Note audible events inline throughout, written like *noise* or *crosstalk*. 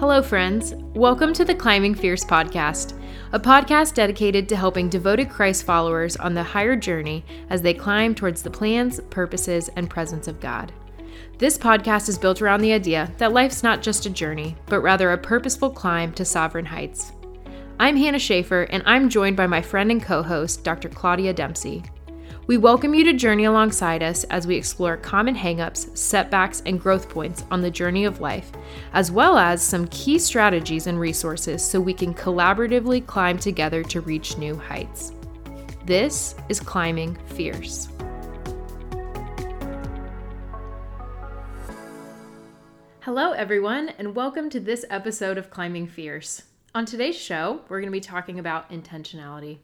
Hello, friends. Welcome to the Climbing Fierce podcast, a podcast dedicated to helping devoted Christ followers on the higher journey as they climb towards the plans, purposes, and presence of God. This podcast is built around the idea that life's not just a journey, but rather a purposeful climb to sovereign heights. I'm Hannah Schaefer, and I'm joined by my friend and co host, Dr. Claudia Dempsey. We welcome you to journey alongside us as we explore common hangups, setbacks, and growth points on the journey of life, as well as some key strategies and resources so we can collaboratively climb together to reach new heights. This is Climbing Fierce. Hello, everyone, and welcome to this episode of Climbing Fierce. On today's show, we're going to be talking about intentionality.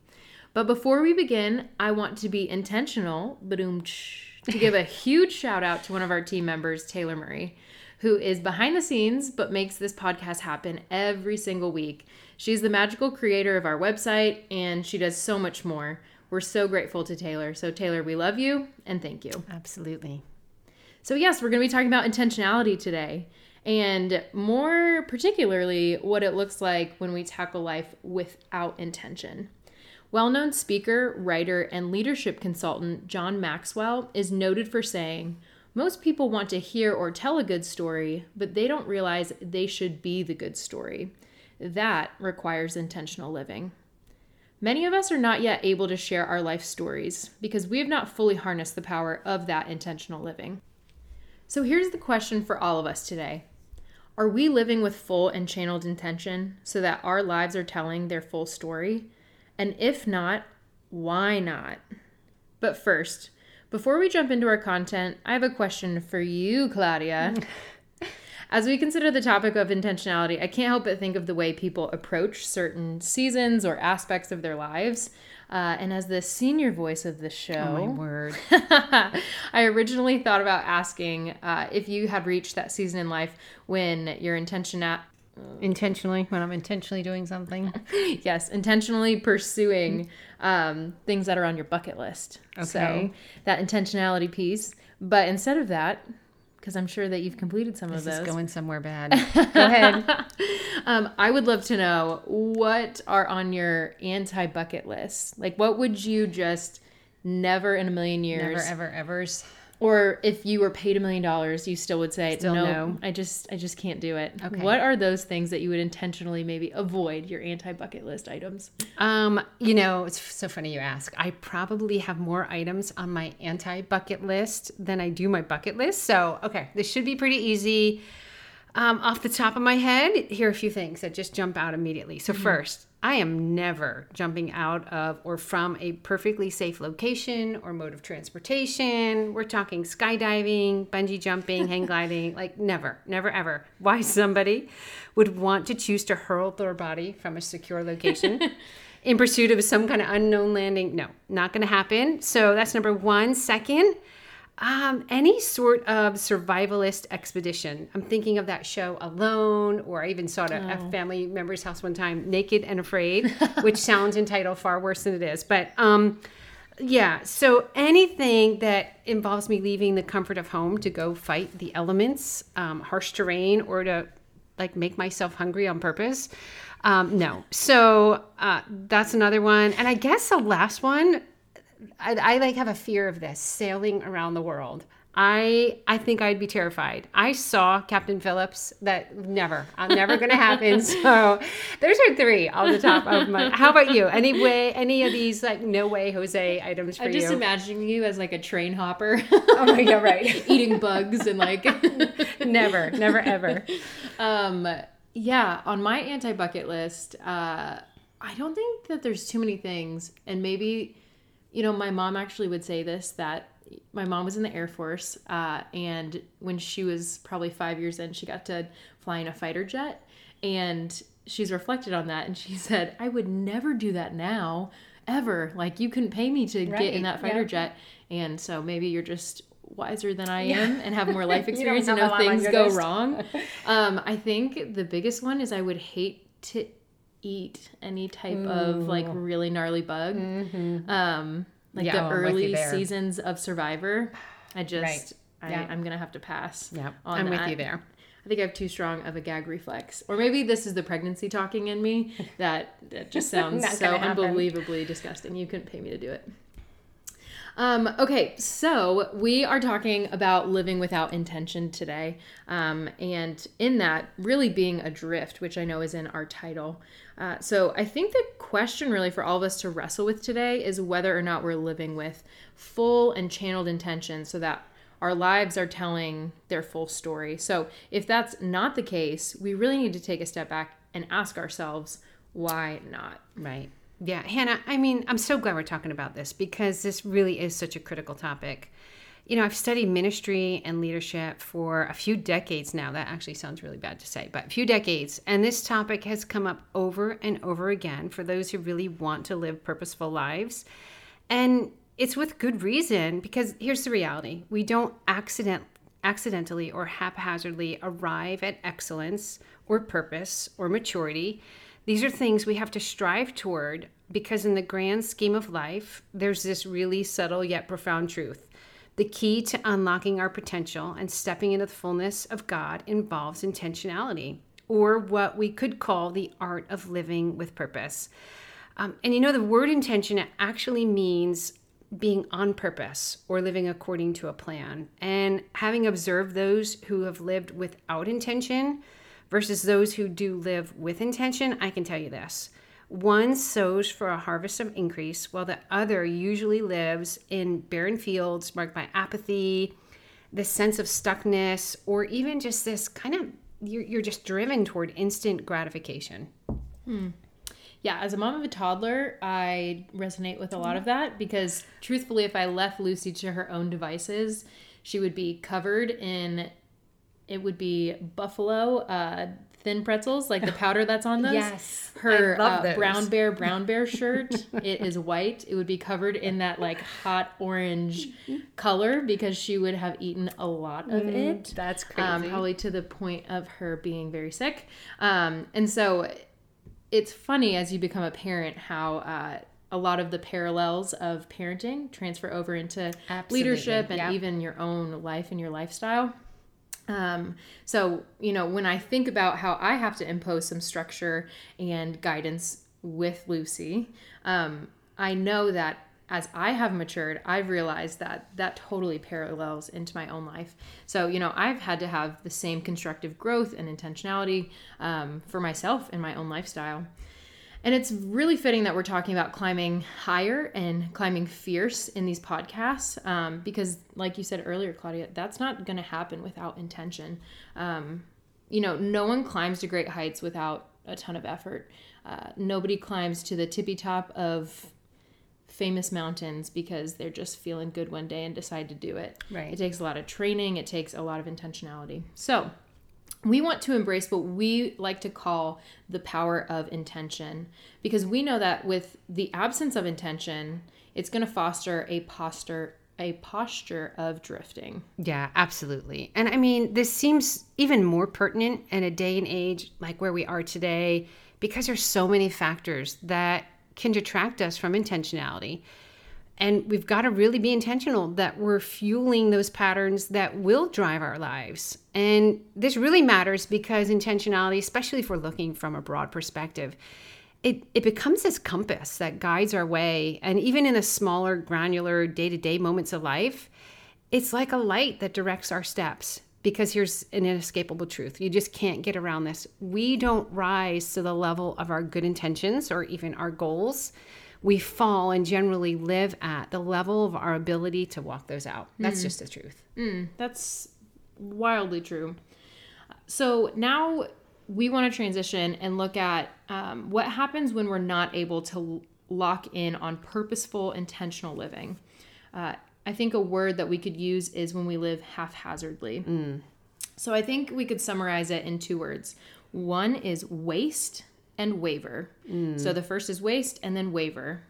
But before we begin, I want to be intentional, to give a *laughs* huge shout out to one of our team members, Taylor Murray, who is behind the scenes but makes this podcast happen every single week. She's the magical creator of our website and she does so much more. We're so grateful to Taylor. So, Taylor, we love you and thank you. Absolutely. So, yes, we're going to be talking about intentionality today and more particularly what it looks like when we tackle life without intention. Well known speaker, writer, and leadership consultant John Maxwell is noted for saying, Most people want to hear or tell a good story, but they don't realize they should be the good story. That requires intentional living. Many of us are not yet able to share our life stories because we have not fully harnessed the power of that intentional living. So here's the question for all of us today Are we living with full and channeled intention so that our lives are telling their full story? And if not, why not? But first, before we jump into our content, I have a question for you, Claudia. *laughs* As we consider the topic of intentionality, I can't help but think of the way people approach certain seasons or aspects of their lives. Uh, and as the senior voice of the show, oh my word, *laughs* I originally thought about asking uh, if you had reached that season in life when your intention intentionally when i'm intentionally doing something. *laughs* Yes intentionally pursuing um, things that are on your bucket list. Okay. so that intentionality piece. But instead of that because i'm sure that you've completed some this of those. is going somewhere bad. *laughs* Go ahead. *laughs* Um, i would love to know what are on your anti bucket list? Like what would you just never in a million years never ever ever's or if you were paid a million dollars, you still would say still no, no. I just I just can't do it. Okay. What are those things that you would intentionally maybe avoid your anti bucket list items? Um, you know, it's so funny you ask. I probably have more items on my anti bucket list than I do my bucket list. So okay, this should be pretty easy. Um, off the top of my head, here are a few things that just jump out immediately. So, mm-hmm. first, I am never jumping out of or from a perfectly safe location or mode of transportation. We're talking skydiving, bungee jumping, hang *laughs* gliding, like never, never, ever. Why somebody would want to choose to hurl their body from a secure location *laughs* in pursuit of some kind of unknown landing? No, not going to happen. So, that's number one. Second, um, any sort of survivalist expedition. I'm thinking of that show Alone, or I even saw it at oh. a family member's house one time, Naked and Afraid, *laughs* which sounds in title far worse than it is. But um, yeah, so anything that involves me leaving the comfort of home to go fight the elements, um, harsh terrain, or to like make myself hungry on purpose. Um, no. So uh, that's another one. And I guess the last one I, I like have a fear of this sailing around the world. I I think I'd be terrified. I saw Captain Phillips. That never, I'm never going *laughs* to happen. So there's are three off the top of my. How about you? Any way? Any of these like no way Jose items for you. I'm you? just imagining you as like a train hopper. oh my god! Right, *laughs* eating bugs and like *laughs* never, never, ever. Um, yeah, on my anti bucket list, uh, I don't think that there's too many things, and maybe you know, my mom actually would say this that my mom was in the Air Force, uh, and when she was probably five years in, she got to fly in a fighter jet, and she's reflected on that, and she *laughs* said, "I would never do that now, ever. Like you couldn't pay me to right. get in that fighter yeah. jet, and so maybe you're just." wiser than I am and have more *laughs* life experience and know things go wrong. *laughs* Um, I think the biggest one is I would hate to eat any type Ooh. of like really gnarly bug. Mm-hmm. Um, like yeah, the oh, early seasons of Survivor. I just, right. I, yeah. I'm gonna have to pass. Yeah, I'm that. with you there. I think I have too strong of a gag reflex, or maybe this is the pregnancy talking in me that, that just *laughs* sounds so happen. unbelievably disgusting. You couldn't pay me to do it. Um, okay, so we are talking about living without intention today. Um, and in that, really being adrift, which I know is in our title. Uh, so I think the question really for all of us to wrestle with today is whether or not we're living with full and channeled intention so that our lives are telling their full story. So if that's not the case, we really need to take a step back and ask ourselves, why not? Right. Yeah, Hannah, I mean, I'm so glad we're talking about this because this really is such a critical topic. You know, I've studied ministry and leadership for a few decades now. That actually sounds really bad to say, but a few decades. And this topic has come up over and over again for those who really want to live purposeful lives. And it's with good reason because here's the reality we don't accident, accidentally or haphazardly arrive at excellence or purpose or maturity. These are things we have to strive toward because, in the grand scheme of life, there's this really subtle yet profound truth. The key to unlocking our potential and stepping into the fullness of God involves intentionality, or what we could call the art of living with purpose. Um, and you know, the word intention actually means being on purpose or living according to a plan. And having observed those who have lived without intention, versus those who do live with intention, I can tell you this. One sows for a harvest of increase, while the other usually lives in barren fields marked by apathy, this sense of stuckness, or even just this kind of you're, you're just driven toward instant gratification. Hmm. Yeah, as a mom of a toddler, I resonate with a lot of that because truthfully, if I left Lucy to her own devices, she would be covered in it would be buffalo uh, thin pretzels, like the *laughs* powder that's on those. Yes, her I love uh, brown bear *laughs* brown bear shirt. it is white. It would be covered in that like hot orange *laughs* color because she would have eaten a lot of it. That's Um, crazy. probably to the point of her being very sick. Um, and so it's funny as you become a parent how uh, a lot of the parallels of parenting transfer over into Absolutely, leadership and yeah. even your own life and your lifestyle. Um, so, you know, when I think about how I have to impose some structure and guidance with Lucy, um, I know that as I have matured, I've realized that that totally parallels into my own life. So, you know, I've had to have the same constructive growth and intentionality um, for myself in my own lifestyle. And it's really fitting that we're talking about climbing higher and climbing fierce in these podcasts um, because, like you said earlier, Claudia, that's not going to happen without intention. Um, you know, no one climbs to great heights without a ton of effort. Uh, nobody climbs to the tippy top of famous mountains because they're just feeling good one day and decide to do it. Right. It takes a lot of training, it takes a lot of intentionality. So, we want to embrace what we like to call the power of intention because we know that with the absence of intention, it's going to foster a posture a posture of drifting. Yeah, absolutely. And I mean, this seems even more pertinent in a day and age like where we are today because there's so many factors that can detract us from intentionality. And we've got to really be intentional that we're fueling those patterns that will drive our lives. And this really matters because intentionality, especially if we're looking from a broad perspective, it, it becomes this compass that guides our way. And even in the smaller, granular, day to day moments of life, it's like a light that directs our steps. Because here's an inescapable truth you just can't get around this. We don't rise to the level of our good intentions or even our goals. We fall and generally live at the level of our ability to walk those out. That's just the truth. That's wildly true. So now we want to transition and look at um, what happens when we're not able to lock in on purposeful, intentional living. Uh, I think a word that we could use is when we live haphazardly. So I think we could summarize it in two words. One is waste and waver. So the first is waste and then waver.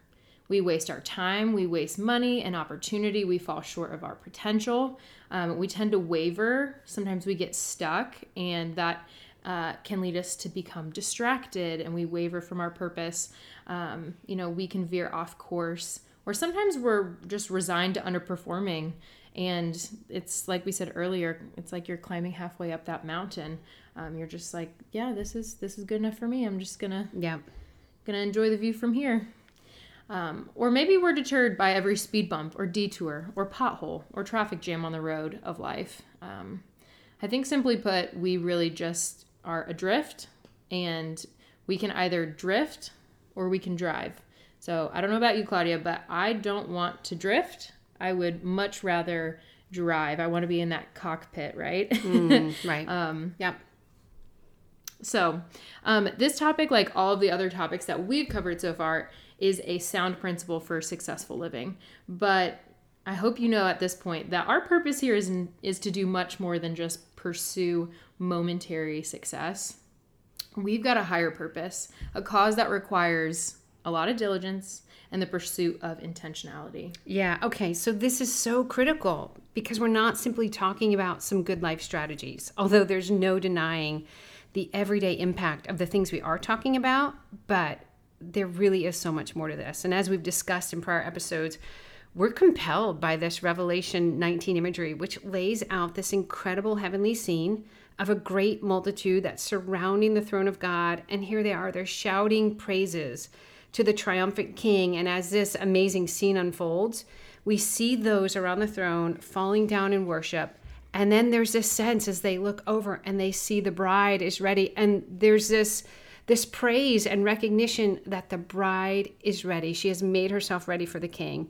We waste our time, we waste money and opportunity, we fall short of our potential. Um, we tend to waver. Sometimes we get stuck, and that uh, can lead us to become distracted and we waver from our purpose. Um, you know, we can veer off course, or sometimes we're just resigned to underperforming And it's like we said earlier, it's like you're climbing halfway up that mountain. Um, you're just like, yeah, this is this is good enough for me. I'm just gonna Yeah. gonna enjoy the view from here. Um, or maybe we're deterred by every speed bump or detour or pothole or traffic jam on the road of life. Um, I think simply put, we really just are adrift and we can either drift or we can drive. So I don't know about you, Claudia, but I don't want to drift. I would much rather drive. I want to be in that cockpit, right? *laughs* Mm, right. um, yep. so, um, this topic, like all of the other topics that we've covered so far, is a sound principle for successful living. But I hope you know at this point that our purpose here is is to do much more than just pursue momentary success. We've got a higher purpose, a cause that requires a lot of diligence and the pursuit of intentionality. Yeah, okay. So this is so critical because we're not simply talking about some good life strategies, although there's no denying the everyday impact of the things we are talking about, but there really is so much more to this. And as we've discussed in prior episodes, we're compelled by this Revelation 19 imagery, which lays out this incredible heavenly scene of a great multitude that's surrounding the throne of God. And here they are, they're shouting praises to the triumphant king. And as this amazing scene unfolds, we see those around the throne falling down in worship. And then there's this sense as they look over and they see the bride is ready. And there's this this praise and recognition that the bride is ready. She has made herself ready for the king.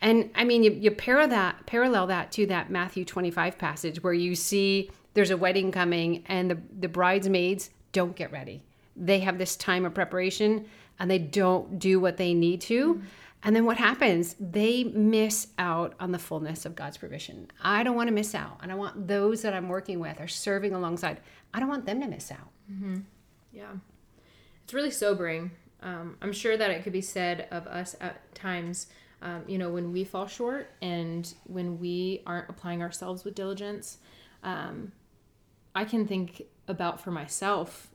And I mean, you, you parallel that parallel that to that Matthew 25 passage where you see there's a wedding coming and the, the bridesmaids don't get ready. They have this time of preparation and they don't do what they need to. Mm-hmm. And then what happens? They miss out on the fullness of God's provision. I don't want to miss out. And I want those that I'm working with or serving alongside, I don't want them to miss out. Mm-hmm. Yeah it's really sobering. Um, I'm sure that it could be said of us at times, um, you know, when we fall short and when we aren't applying ourselves with diligence. Um, I can think about for myself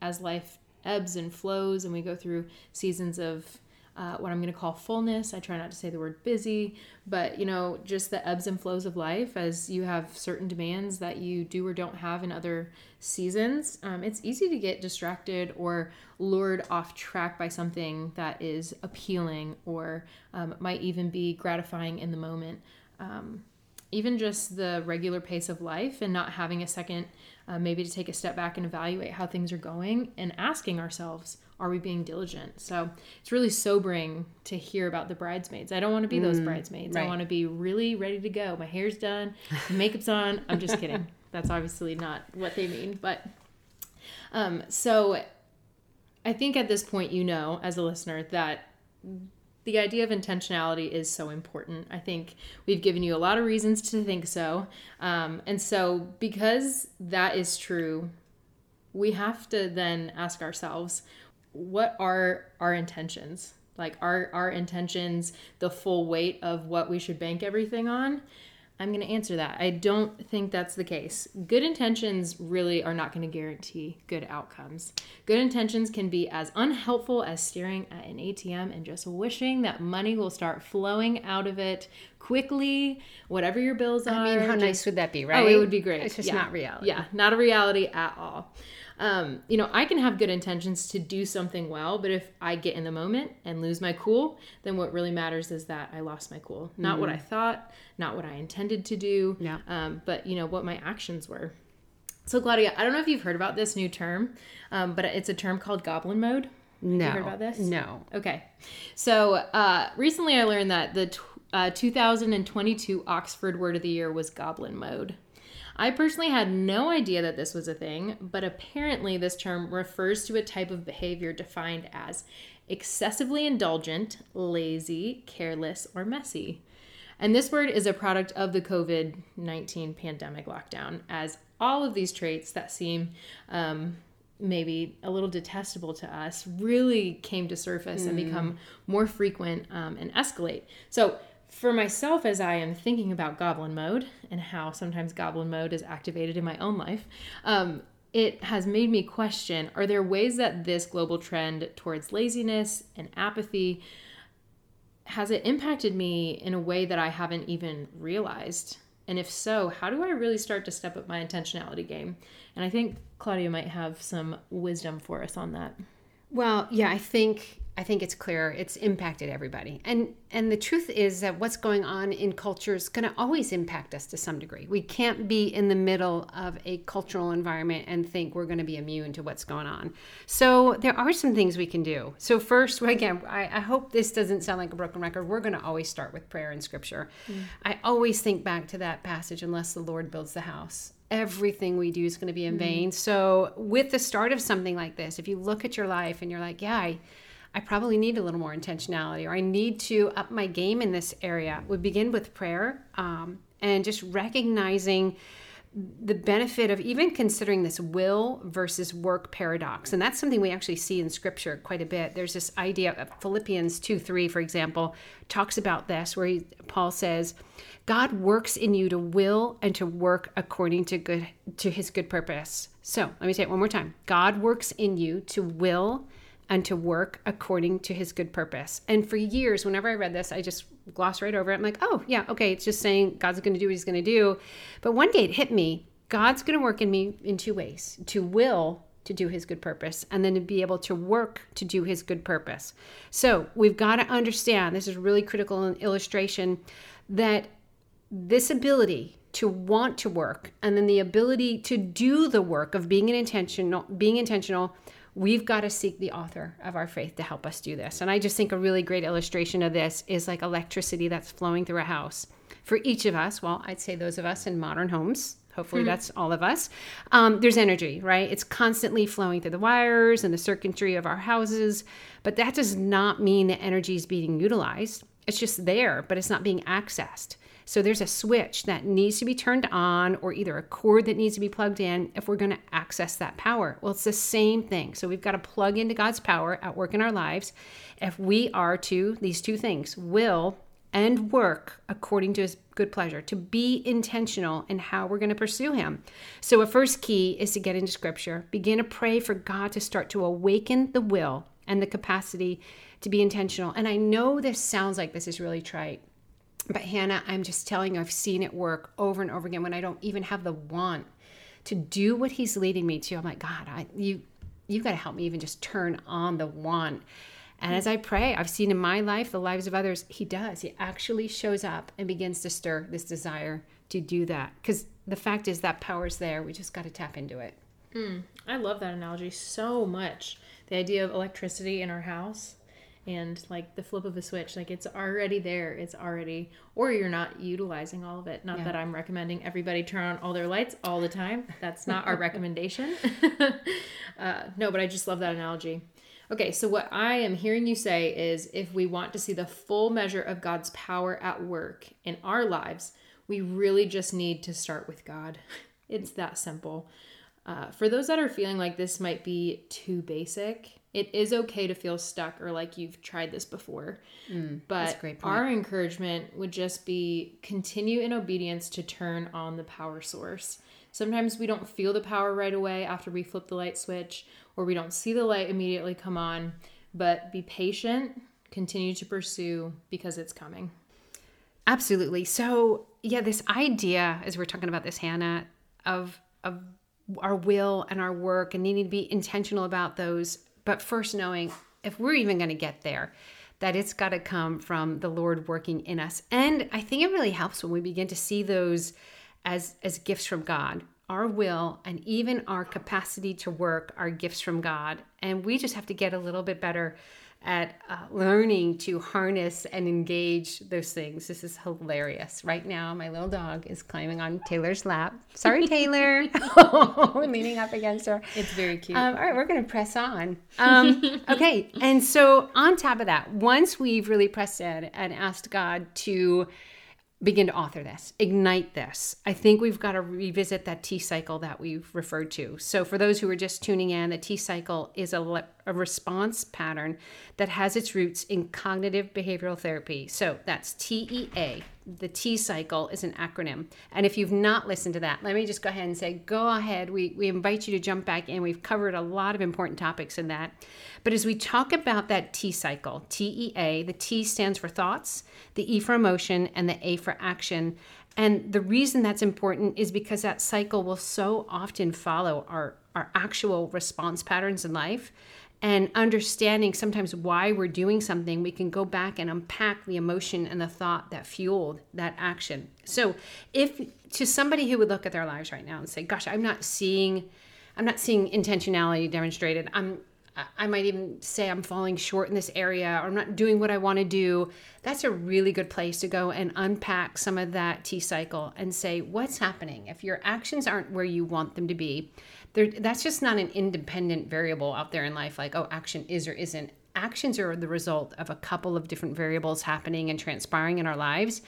as life ebbs and flows and we go through seasons of uh, what I'm going to call fullness. I try not to say the word busy, but you know, just the ebbs and flows of life as you have certain demands that you do or don't have in other seasons. Um, it's easy to get distracted or lured off track by something that is appealing or um, might even be gratifying in the moment. Um, even just the regular pace of life and not having a second, uh, maybe to take a step back and evaluate how things are going and asking ourselves, are we being diligent? So it's really sobering to hear about the bridesmaids. I don't want to be those mm, bridesmaids. Right. I want to be really ready to go. My hair's done, makeup's on. I'm just kidding. *laughs* That's obviously not what they mean, but um, so I think at this point you know as a listener that the idea of intentionality is so important. I think we've given you a lot of reasons to think so. Um, and so, because that is true, we have to then ask ourselves what are our intentions like are our intentions the full weight of what we should bank everything on i'm going to answer that. I don't think that's the case. Good intentions really are not going to guarantee good outcomes. Good intentions can be as unhelpful as staring at an atm and just wishing that money will start flowing out of it quickly whatever your bills are i mean how just, nice would that be right oh it would be great it's just yeah. not reality yeah not a reality at all um, you know, I can have good intentions to do something well, but if I get in the moment and lose my cool, then what really matters is that I lost my cool. Not mm. what I thought, not what I intended to do, yeah. um, but you know what my actions were. So, Claudia, I don't know if you've heard about this new term, um, but it's a term called goblin mode. No. You heard about this? No. Okay. So, uh, recently I learned that the t- uh, 2022 Oxford Word of the Year was goblin mode. I personally had no idea that this was a thing, but apparently this term refers to a type of behavior defined as excessively indulgent, lazy, careless, or messy. And this word is a product of the COVID 19 pandemic lockdown, as all of these traits that seem um, maybe a little detestable to us really came to surface mm. and become more frequent um, and escalate. So, for myself, as I am thinking about goblin mode and how sometimes goblin mode is activated in my own life, um, it has made me question are there ways that this global trend towards laziness and apathy has it impacted me in a way that I haven't even realized? And if so, how do I really start to step up my intentionality game? And I think Claudia might have some wisdom for us on that. Well, yeah, I think I think it's clear it's impacted everybody. And and the truth is that what's going on in culture is going to always impact us to some degree. We can't be in the middle of a cultural environment and think we're going to be immune to what's going on. So there are some things we can do. So first, *laughs* again, I, I hope this doesn't sound like a broken record. We're going to always start with prayer and scripture. Mm. I always think back to that passage, unless the Lord builds the house everything we do is going to be in mm-hmm. vain. So, with the start of something like this, if you look at your life and you're like, yeah, I, I probably need a little more intentionality or I need to up my game in this area. We begin with prayer um, and just recognizing the benefit of even considering this will versus work paradox. And that's something we actually see in scripture quite a bit. There's this idea of Philippians 2 3, for example, talks about this, where he, Paul says, God works in you to will and to work according to good to his good purpose. So let me say it one more time. God works in you to will and to work according to his good purpose. And for years, whenever I read this, I just glossed right over it. I'm like, oh, yeah, okay, it's just saying God's going to do what he's going to do. But one day it hit me God's going to work in me in two ways to will to do his good purpose and then to be able to work to do his good purpose. So we've got to understand this is really critical in illustration that this ability to want to work and then the ability to do the work of being an intentional being intentional we've got to seek the author of our faith to help us do this. And I just think a really great illustration of this is like electricity that's flowing through a house. For each of us, well, I'd say those of us in modern homes, hopefully mm-hmm. that's all of us, um, there's energy, right? It's constantly flowing through the wires and the circuitry of our houses. But that does not mean that energy is being utilized. It's just there, but it's not being accessed. So there's a switch that needs to be turned on or either a cord that needs to be plugged in if we're going to access that power. Well, it's the same thing. So we've got to plug into God's power at work in our lives if we are to these two things will and work according to his good pleasure, to be intentional in how we're going to pursue him. So, a first key is to get into scripture, begin to pray for God to start to awaken the will and the capacity to be intentional. And I know this sounds like this is really trite, but Hannah, I'm just telling you, I've seen it work over and over again when I don't even have the want to do what he's leading me to. I'm like, God, I, you, you got to help me even just turn on the want. And as I pray, I've seen in my life, the lives of others, he does. He actually shows up and begins to stir this desire to do that. Because the fact is that power's there. We just got to tap into it. Mm, I love that analogy so much. The idea of electricity in our house and like the flip of a switch like it's already there it's already or you're not utilizing all of it. Not yeah. that i'm recommending everybody turn on all their lights all the time. That's not our *laughs* recommendation. *laughs* Uh, no but i just love that analogy. Okay so what i am hearing you say is if we want to see the full measure of god's power at work in our lives we really just need to start with god. *laughs* It's that simple uh, for those that are feeling like this might be too basic it is okay to feel stuck or like you've tried this before. Mm, but our encouragement would just be continue in obedience to turn on the power source. Sometimes we don't feel the power right away after we flip the light switch, or we don't see the light immediately come on, but be patient, continue to pursue because it's coming. Absolutely. So, yeah, this idea, as we're talking about this, Hannah, of, of our will and our work and needing to be intentional about those but first, knowing if we're even going to get there, that it's got to come from the Lord working in us. And I think it really helps when we begin to see those as, as gifts from God. Our will and even our capacity to work are gifts from God. And we just have to get a little bit better at uh, learning to harness and engage those things. This is hilarious. Right now, my little dog is climbing on Taylor's lap. Sorry, *laughs* Taylor. *laughs* *laughs* leaning up against her. It's very cute. Um, all right, we're going to press on. Um, okay. And so, on top of that, once we've really pressed in and asked God to begin to author this, ignite this. I think we've got to revisit that T cycle that we've referred to. So, for those who are just tuning in, the T cycle is a, le- a response pattern that has its roots in cognitive behavioral therapy. So, that's TEA, The T cycle is an acronym. And if you've not listened to that, let me just go ahead and say, go ahead. We, we invite you to jump back in. We've covered a lot of important topics in that. But as we talk about that T cycle, T E A, the T stands for thoughts, the E for emotion, and the A for action. And the reason that's important is because that cycle will so often follow our, our actual response patterns in life and understanding sometimes why we're doing something, we can go back and unpack the emotion and the thought that fueled that action. So, if to somebody who would look at their lives right now and say, "Gosh, I'm not seeing, I'm not seeing intentionality demonstrated. I'm I might even say I'm falling short in this area or I'm not doing what I want to do. That's a really good place to go and unpack some of that T cycle and say, what's happening? If your actions aren't where you want them to be, that's just not an independent variable out there in life, like, oh, action is or isn't. Actions are the result of a couple of different variables happening and transpiring in our lives.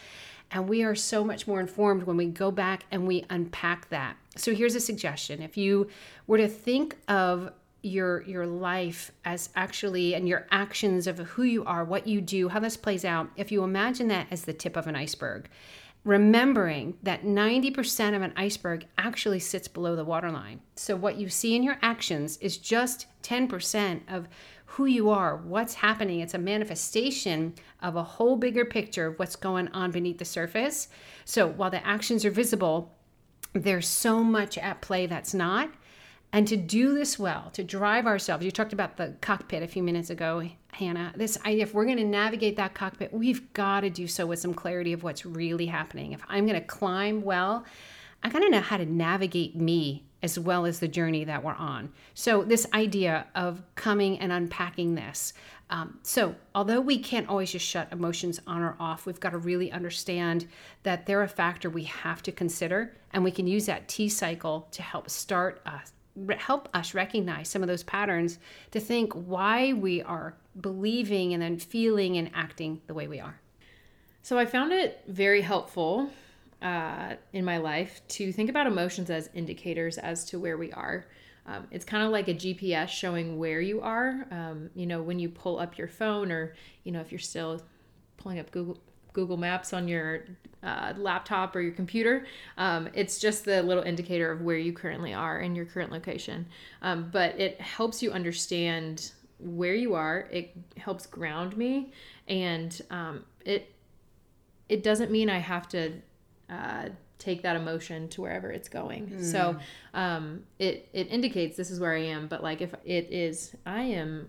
And we are so much more informed when we go back and we unpack that. So here's a suggestion. If you were to think of your your life as actually and your actions of who you are, what you do, how this plays out, if you imagine that as the tip of an iceberg, remembering that 90% of an iceberg actually sits below the waterline. So what you see in your actions is just 10% of who you are, what's happening. It's a manifestation of a whole bigger picture of what's going on beneath the surface. So while the actions are visible, there's so much at play that's not. And to do this well, to drive ourselves, you talked about the cockpit a few minutes ago, Hannah. This idea, if we're going to navigate that cockpit, we've got to do so with some clarity of what's really happening. If I'm going to climb well, I got to know how to navigate me as well as the journey that we're on. So, this idea of coming and unpacking this. Um, so, although we can't always just shut emotions on or off, we've got to really understand that they're a factor we have to consider, and we can use that T cycle to help start us help us recognize some of those patterns to think why we are believing and then feeling and acting the way we are. So I found it very helpful uh, in my life to think about emotions as indicators as to where we are. Um, it's kind of like a GPS showing where you are. Um, you know, when you pull up your phone, or you know, if you're still pulling up Google Google Maps on your uh, laptop or your computer. Um, it's just the little indicator of where you currently are in your current location. Um, but it helps you understand where you are. It helps ground me, and um, it it doesn't mean I have to. Uh, take that emotion to wherever it's going. Mm. So um, it it indicates this is where I am. But like if it is, I am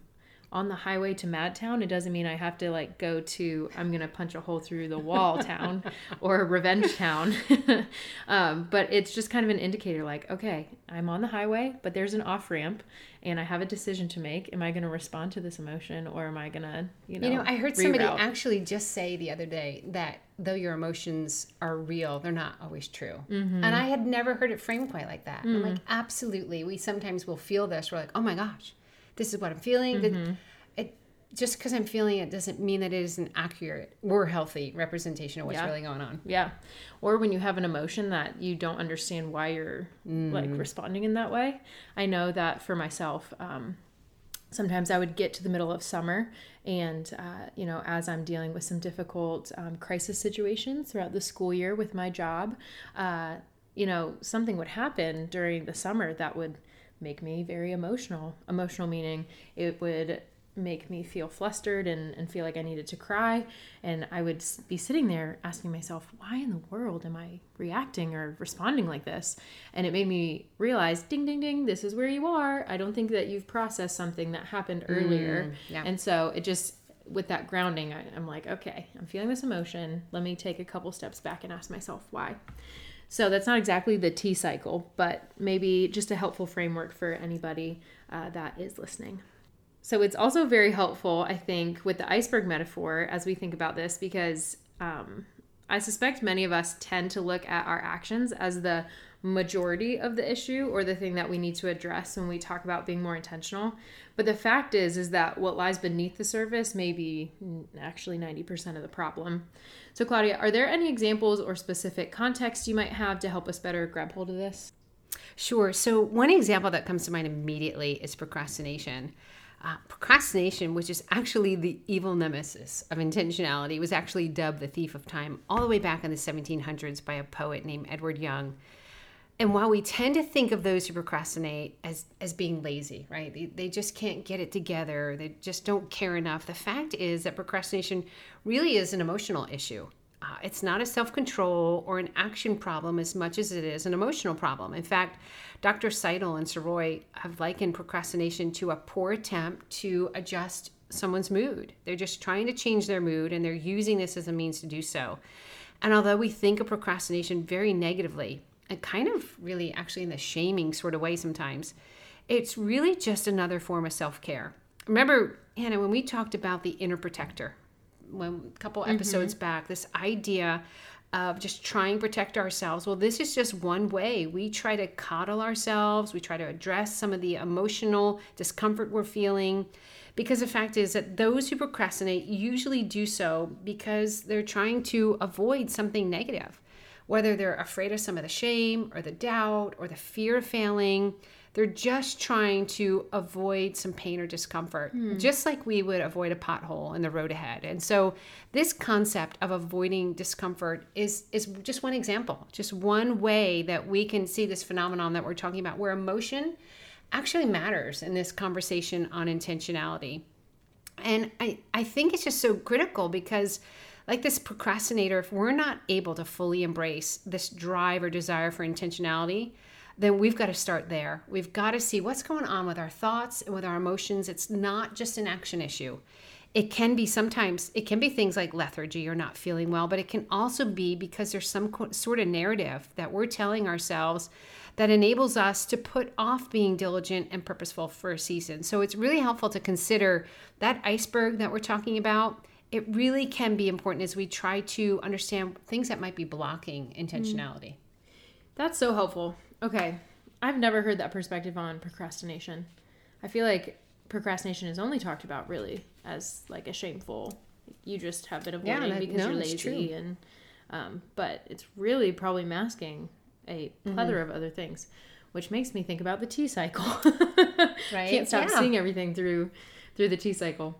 on the highway to Madtown, it doesn't mean I have to like go to I'm gonna punch a hole through the wall *laughs* town or Revenge Town. *laughs* um, but it's just kind of an indicator, like okay, I'm on the highway, but there's an off ramp, and I have a decision to make. Am I gonna respond to this emotion, or am I gonna, you know? You know, I heard reroute? somebody actually just say the other day that though your emotions are real, they're not always true. Mm-hmm. And I had never heard it framed quite like that. Mm. I'm like, absolutely. We sometimes will feel this. We're like, oh my gosh this is what I'm feeling. Mm-hmm. It, just because I'm feeling it doesn't mean that it is an accurate or healthy representation of what's yeah. really going on. Yeah. Or when you have an emotion that you don't understand why you're mm. like responding in that way. I know that for myself, um, sometimes I would get to the middle of summer and, uh, you know, as I'm dealing with some difficult um, crisis situations throughout the school year with my job, uh, you know, something would happen during the summer that would make me very emotional. Emotional meaning it would make me feel flustered and, and feel like I needed to cry. And I would be sitting there asking myself, why in the world am I reacting or responding like this? And it made me realize, ding, ding, ding, this is where you are. I don't think that you've processed something that happened earlier. Mm, yeah. And so it just, with that grounding, I, I'm like, okay, I'm feeling this emotion. Let me take a couple steps back and ask myself why. So that's not exactly the T cycle, but maybe just a helpful framework for anybody uh, that is listening. So it's also very helpful, I think, with the iceberg metaphor as we think about this, because um, I suspect many of us tend to look at our actions as the majority of the issue or the thing that we need to address when we talk about being more intentional. But the fact is is that what lies beneath the surface may be actually 90% of the problem. So Claudia, are there any examples or specific context you might have to help us better grab hold of this? Sure. So one example that comes to mind immediately is procrastination. Uh, procrastination, which is actually the evil nemesis of intentionality, was actually dubbed the thief of time all the way back in the 1700s by a poet named Edward Young. And while we tend to think of those who procrastinate as, as being lazy, right? They, they just can't get it together, they just don't care enough. The fact is that procrastination really is an emotional issue. Uh, it's not a self control or an action problem as much as it is an emotional problem. In fact, Dr. Seidel and Sirois have likened procrastination to a poor attempt to adjust someone's mood. They're just trying to change their mood and they're using this as a means to do so. And although we think of procrastination very negatively, and kind of really actually in the shaming sort of way sometimes, it's really just another form of self care. Remember, Hannah, when we talked about the inner protector, when a couple episodes mm-hmm. back, this idea of just trying to protect ourselves. Well, this is just one way. We try to coddle ourselves, we try to address some of the emotional discomfort we're feeling. Because the fact is that those who procrastinate usually do so because they're trying to avoid something negative whether they're afraid of some of the shame or the doubt or the fear of failing. They're just trying to avoid some pain or discomfort, hmm. just like we would avoid a pothole in the road ahead. And so, this concept of avoiding discomfort is is just one example, just one way that we can see this phenomenon that we're talking about, where emotion actually matters in this conversation on intentionality. And I, I think it's just so critical because like this procrastinator, if we're not able to fully embrace this drive or desire for intentionality, then we've got to start there. We've got to see what's going on with our thoughts and with our emotions. It's not just an action issue. It can be sometimes, it can be things like lethargy or not feeling well, but it can also be because there's some sort of narrative that we're telling ourselves that enables us to put off being diligent and purposeful for a season. So it's really helpful to consider that iceberg that we're talking about it really can be important as we try to understand things that might be blocking intentionality. That's so helpful. Okay. I've never heard that perspective on procrastination. I feel like procrastination is only talked about really as like a shameful you just have been avoiding yeah, because no, you're lazy and um, but it's really probably masking a plethora mm-hmm. of other things which makes me think about the T cycle *laughs* right can't stop yeah. seeing everything through through the T cycle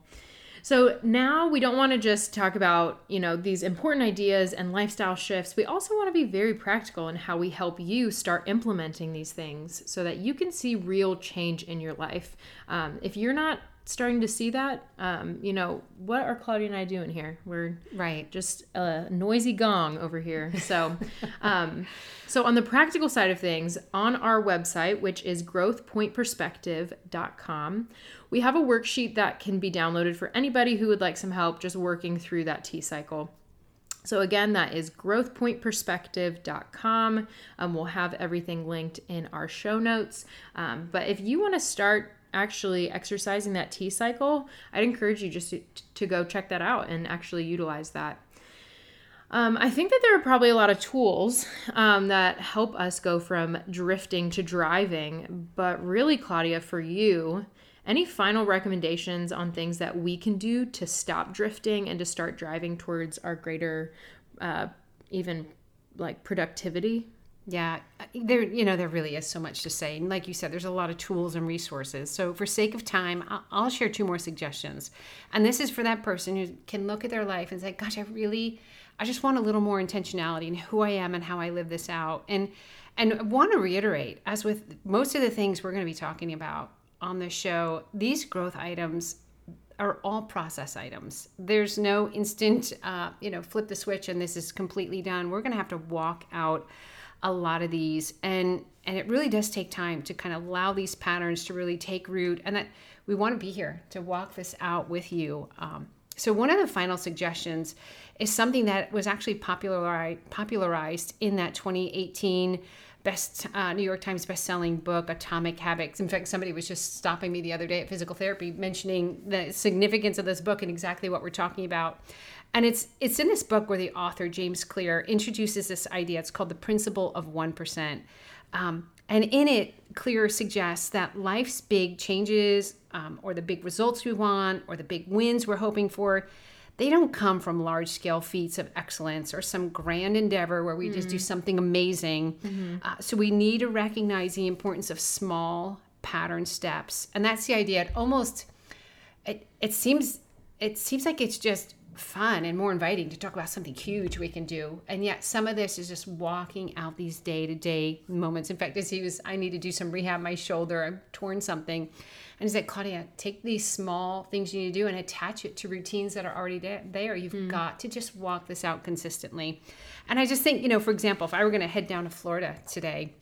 so now we don't want to just talk about, you know, these important ideas and lifestyle shifts. We also want to be very practical in how we help you start implementing these things so that you can see real change in your life. Um, if you're not starting to see that, um, you know, what are Claudia and I doing here? We're right, just a noisy gong over here. So, *laughs* um, so on the practical side of things, on our website, which is growthpointperspective.com, we have a worksheet that can be downloaded for anybody who would like some help just working through that T cycle. So, again, that is growthpointperspective.com. Um, we'll have everything linked in our show notes. Um, but if you want to start actually exercising that T cycle, I'd encourage you just to, to go check that out and actually utilize that. Um, I think that there are probably a lot of tools um, that help us go from drifting to driving. But really, Claudia, for you, any final recommendations on things that we can do to stop drifting and to start driving towards our greater, uh, even like productivity? Yeah, there you know there really is so much to say, and like you said, there's a lot of tools and resources. So for sake of time, I'll share two more suggestions, and this is for that person who can look at their life and say, "Gosh, I really, I just want a little more intentionality in who I am and how I live this out." And and want to reiterate, as with most of the things we're going to be talking about, on the show, these growth items are all process items. There's no instant, uh, you know, flip the switch and this is completely done. We're going to have to walk out a lot of these, and and it really does take time to kind of allow these patterns to really take root, and that we want to be here to walk this out with you. Um, so one of the final suggestions is something that was actually popularized popularized in that 2018 best uh, New York Times best-selling book, Atomic Habits. In fact, somebody was just stopping me the other day at physical therapy, mentioning the significance of this book and exactly what we're talking about. And it's it's in this book where the author James Clear introduces this idea. It's called the principle of one percent. Um, and in it, Clear suggests that life's big changes, um, or the big results we want, or the big wins we're hoping for, they don't come from large scale feats of excellence or some grand endeavor where we mm just do mm. something amazing. Mm-hmm. Uh, so we need to recognize the importance of small pattern steps. And that's the idea. It almost it, it seems it seems like it's just fun and more inviting to talk about something huge we can do. And yet some of this is just walking out these day-to-day moments. In fact as he was i need to do some rehab my shoulder i'm torn something. And he's like claudia take these small things you need to do and attach it to routines that are already there. You've mm. got to just walk this out consistently. And i just think you know for example if i were going to head down to florida today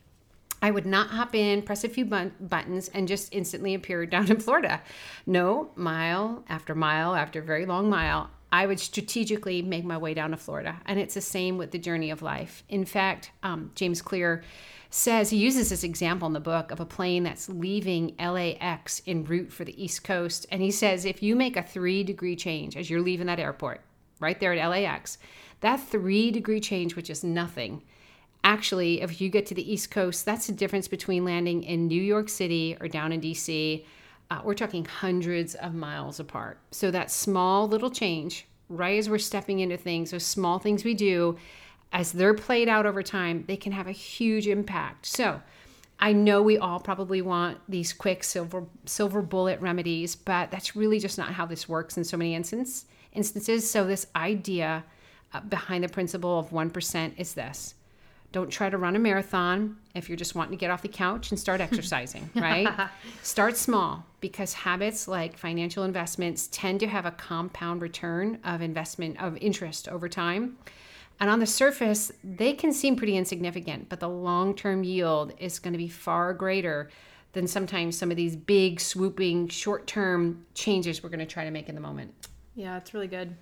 I would not hop in, press a few buttons, and just instantly appear down in Florida. No, mile after mile after very long mile, I would strategically make my way down to Florida. And it's the same with the journey of life. In fact, um, James Clear says he uses this example in the book of a plane that's leaving LAX en route for the East Coast. And he says if you make a three degree change as you're leaving that airport, right there at LAX, that three degree change, which is nothing, actually, if you get to the East Coast, that's the difference between landing in New York City or down in DC uh, we're talking hundreds of miles apart. So that small little change, right as we're stepping into things, those small things we do, as they're played out over time, they can have a huge impact. So I know we all probably want these quick silver silver bullet remedies, but that's really just not how this works in so many instance, instances. So this idea uh, behind the principle of 1% is this. Don't try to run a marathon if you're just wanting to get off the couch and start *laughs* exercising, right? *laughs* Start small because habits like financial investments tend to have a compound return of investment of interest over time. And on the surface, they can seem pretty insignificant, but the long term yield is going to be far greater than sometimes some of these big, swooping, short term changes we're going to try to make in the moment. Yeah, it's really good.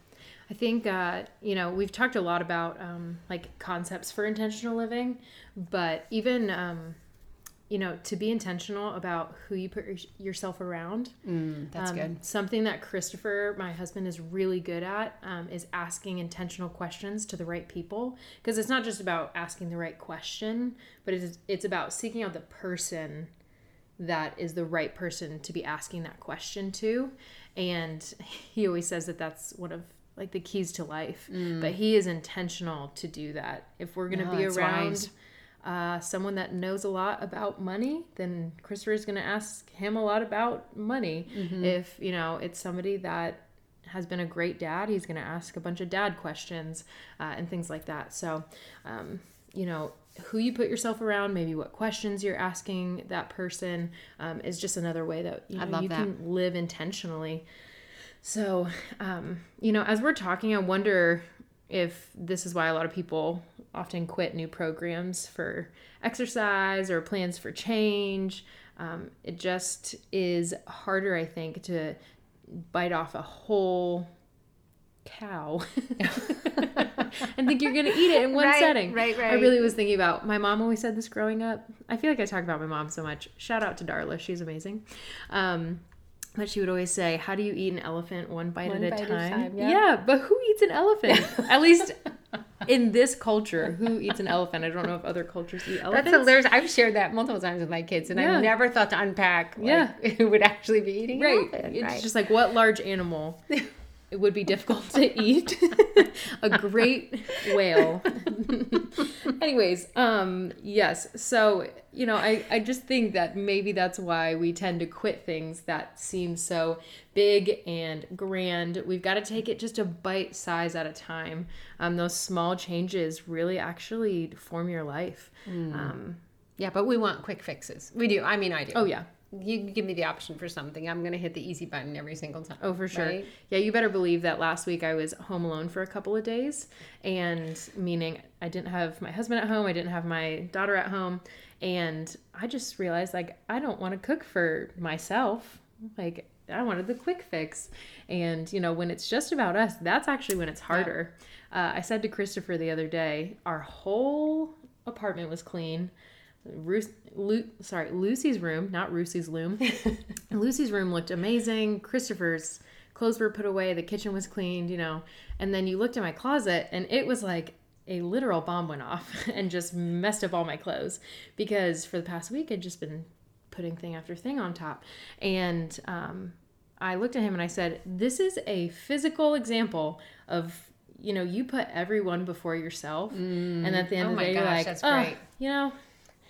I think uh, you know we've talked a lot about um, like concepts for intentional living, but even um, you know to be intentional about who you put yourself around. Mm, that's um, good. Something that Christopher, my husband, is really good at um, is asking intentional questions to the right people because it's not just about asking the right question, but it's it's about seeking out the person that is the right person to be asking that question to and *laughs* he always says that that's one of like the keys to life. Mm. But he is intentional to do that. If we're going to no, be around uh, someone that knows a lot about money, then Christopher is going to ask him a lot about money. Mm-hmm. If you know it's somebody that has been a great dad, he's going to ask a bunch of dad questions uh, and things like that. So, um, you know, who you put yourself around, maybe what questions you're asking that person, um, is just another way that you, know, you that. can live intentionally. So, um, you know, as we're talking, I wonder if this is why a lot of people often quit new programs for exercise or plans for change. Um, it just is harder, I think, to bite off a whole cow *laughs* and think you're going to eat it in one right, setting. Right, right. I really was thinking about my mom always said this growing up. I feel like I talk about my mom so much. Shout out to Darla. She's amazing. Um, but she would always say, "How do you eat an elephant one bite one at a bite time?" time yeah. yeah. but who eats an elephant? at least *laughs* in this culture, who eats an elephant? I don't know if other cultures eat elephants. That's hilarious. I've shared that multiple times with my kids, and yeah. I never thought to unpack. Like, yeah, *laughs* who would actually be eating right. Elephant, it's right. just like what large animal *laughs* it would be difficult to *laughs* eat a great whale. Anyways, um yes. So, you know, I I just think that maybe that's why we tend to quit things that seem so big and grand. We've got to take it just a bite size at a time. Um those small changes really actually form your life. Mm. Um yeah, but we want quick fixes. We do. I mean, I do. Oh yeah you give me the option for something, I'm going to hit the easy button every single time. Oh, for sure. Right? Yeah, you better believe that last week I was home alone for a couple of days, and meaning I didn't have my husband at home, I didn't have my daughter at home, and I just realized like I don't want to cook for myself. Like I wanted the quick fix. And, you know, when it's just about us, that's actually when it's harder. Yeah. Uh, I said to Christopher the other day, our whole apartment was clean. Ruth, Lu, sorry, Lucy's room, not Lucy's loom. *laughs* Lucy's room looked amazing. Christopher's clothes were put away. The kitchen was cleaned, you know. And then you looked in my closet, and it was like a literal bomb went off *laughs* and just messed up all my clothes because for the past week I'd just been putting thing after thing on top. And um, I looked at him and I said, "This is a physical example of." You know, you put everyone before yourself, mm. and at the end oh of the day, gosh, you're like, "Oh, great. you know,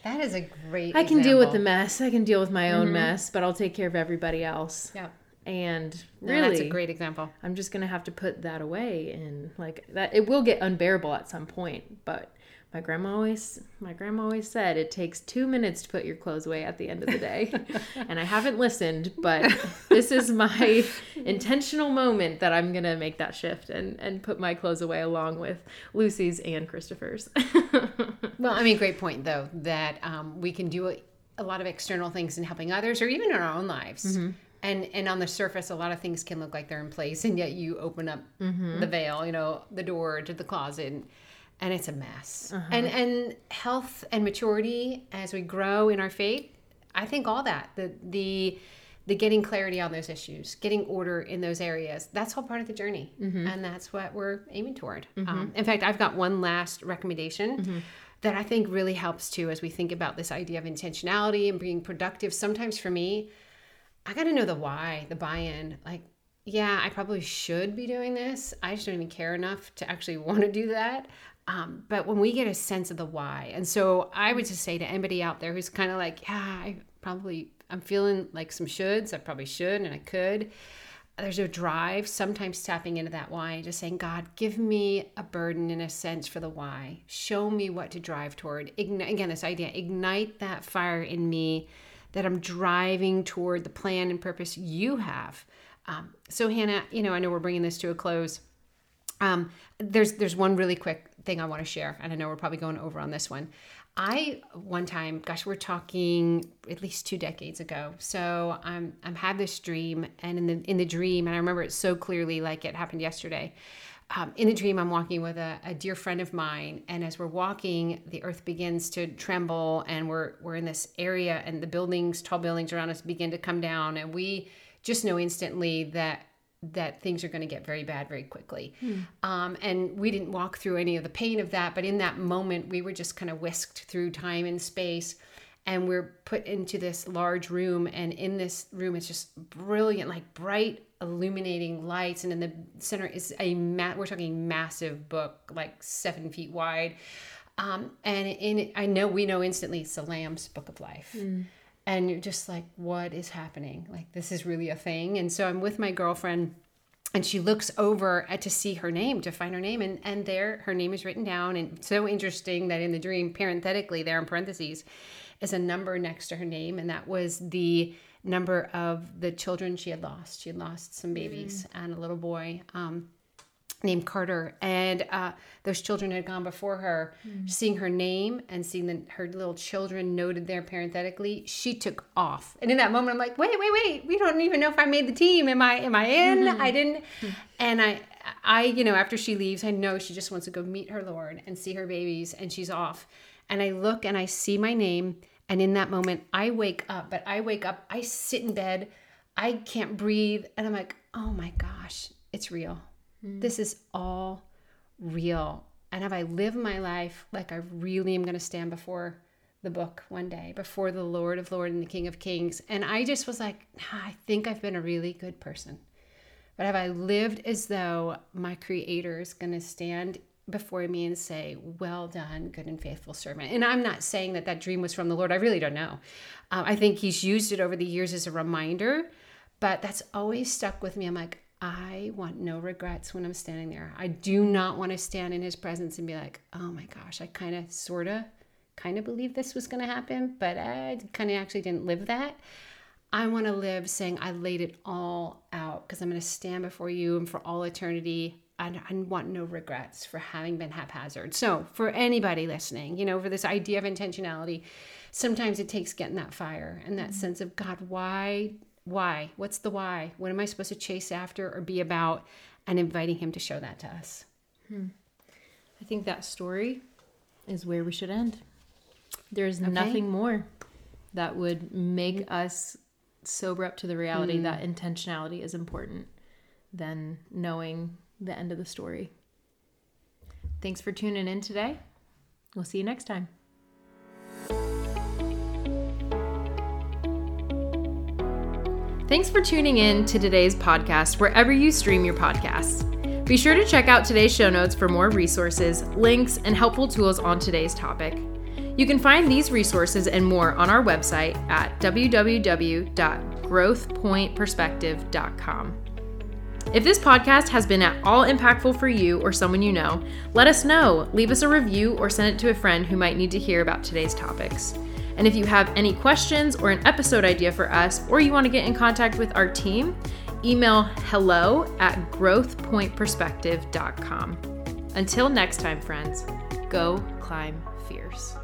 that is a great. I can example. deal with the mess. I can deal with my own mm-hmm. mess, but I'll take care of everybody else. Yeah. And No, really, that's a great example. I'm just gonna have to put that away and like that. It will get unbearable at some point, but my grandma always my grandma always said it takes two minutes to put your clothes away at the end of the day. *laughs* And i haven't listened but this is my *laughs* intentional moment that i'm gonna make that shift and and put my clothes away along with lucy's and christopher's. *laughs* Well, I mean, great point though that um, we can do a, a lot of external things in helping others, or even in our own lives. And and on the surface, a lot of things can look like they're in place, and yet you open up the veil, you know, the door to the closet, and, and it's a mess. Uh-huh. And and health and maturity as we grow in our faith, I think all that the the the getting clarity on those issues, getting order in those areas, that's all part of the journey. Mm-hmm. And that's what we're aiming toward. Mm-hmm. Um, in fact, I've got one last recommendation mm-hmm. that I think really helps too as we think about this idea of intentionality and being productive. Sometimes for me, I got to know the why, the buy in. Like, yeah, I probably should be doing this. I just don't even care enough to actually *laughs* want to do that. Um, but when we get a sense of the why, and so I would just say to anybody out there who's kind of like, yeah, I probably, I'm feeling like some shoulds. I probably should and I could. There's a drive, sometimes tapping into that why, just saying, God, give me a burden in a sense for the why. Show me what to drive toward. Igni- again, this idea, ignite that fire in me that I'm driving toward the plan and purpose you have. Um, so, Hannah, you know, I know we're bringing this to a close. Um, there's there's one really quick thing I want to share, and I know we're probably going over on this one. I one time, gosh, we're talking at least two decades ago. So I'm I'm had this dream, and in the in the dream, and I remember it so clearly, like it happened yesterday. Um, in the dream, I'm walking with a, a dear friend of mine, and as we're walking, the earth begins to tremble, and we're we're in this area, and the buildings, tall buildings around us, begin to come down, and we just know instantly that that things are going to get very bad very quickly. Um, and we didn't walk through any of the pain of that, but in that moment, we were just kind of whisked through time and space. And we're put into this large room, and in this room, it's just brilliant, like bright, illuminating lights. And in the center is a ma- we're talking massive book, like seven feet wide. Um, and in it, I know we know instantly it's the Lamb's Book of Life and you're just like what is happening? Like this is really a thing. And so i'm with my girlfriend and she looks over at, to see her name to find her name and and there her name is written down. And so interesting that in the dream parenthetically there in parentheses is a number next to her name and that was the number of the children she had lost. She had lost some babies and a little boy. Um, named Carter, and uh, those children had gone before her. Hmm. Seeing her name and seeing the, her little children noted there parenthetically, she took off. And in that moment, I'm like, wait, wait, wait! We don't even know if I made the team. Am I? Am I in? Mm-hmm. I didn't. Hmm. And I, I, you know, after she leaves, I know she just wants to go meet her Lord and see her babies, and she's off. And I look and I see my name, and in that moment, I wake up. But I wake up, I sit in bed, I can't breathe, and I'm like, oh my gosh, it's real. This is all real. And have I lived my life like I really am going to stand before the book one day, before the Lord of Lords and the King of Kings? And I just was like, "Nah, I think I've been a really good person. But have I lived as though my Creator is going to stand before me and say, Well done, good and faithful servant? And I'm not saying that that dream was from the Lord. I really don't know. Um, I think He's used it over the years as a reminder, but that's always stuck with me. I'm like, I want no regrets when I'm standing there. I do not want to stand in His presence and be like, Oh my gosh, I kind of, sort of, kind of believe this was going to happen, but I kind of actually didn't live that. I want to live saying, I laid it all out because I'm going to stand before you and for all eternity. And I want no regrets for having been haphazard. So, for anybody listening, you know, for this idea of intentionality, sometimes it takes getting that fire and that mm-hmm. sense of God, why, why? What's the why? What am I supposed to chase after or be about? And inviting Him to show that to us. Hmm. I think that story is where we should end. There's nothing more that would make us sober up to the reality hmm. that intentionality is important than knowing the end of the story. Thanks for tuning in today. We'll see you next time. Thanks for tuning in to today's podcast wherever you stream your podcasts. Be sure to check out today's show notes for more resources, links, and helpful tools on today's topic. You can find these resources and more on our website at www.growthpointperspective.com. If this podcast has been at all impactful for you or someone you know, let us know. Leave us a review or send it to a friend who might need to hear about today's topics. And if you have any questions or an episode idea for us, or you want to get in contact with our team, email hello at growthpointperspective.com. Until next time, friends, go climb fierce.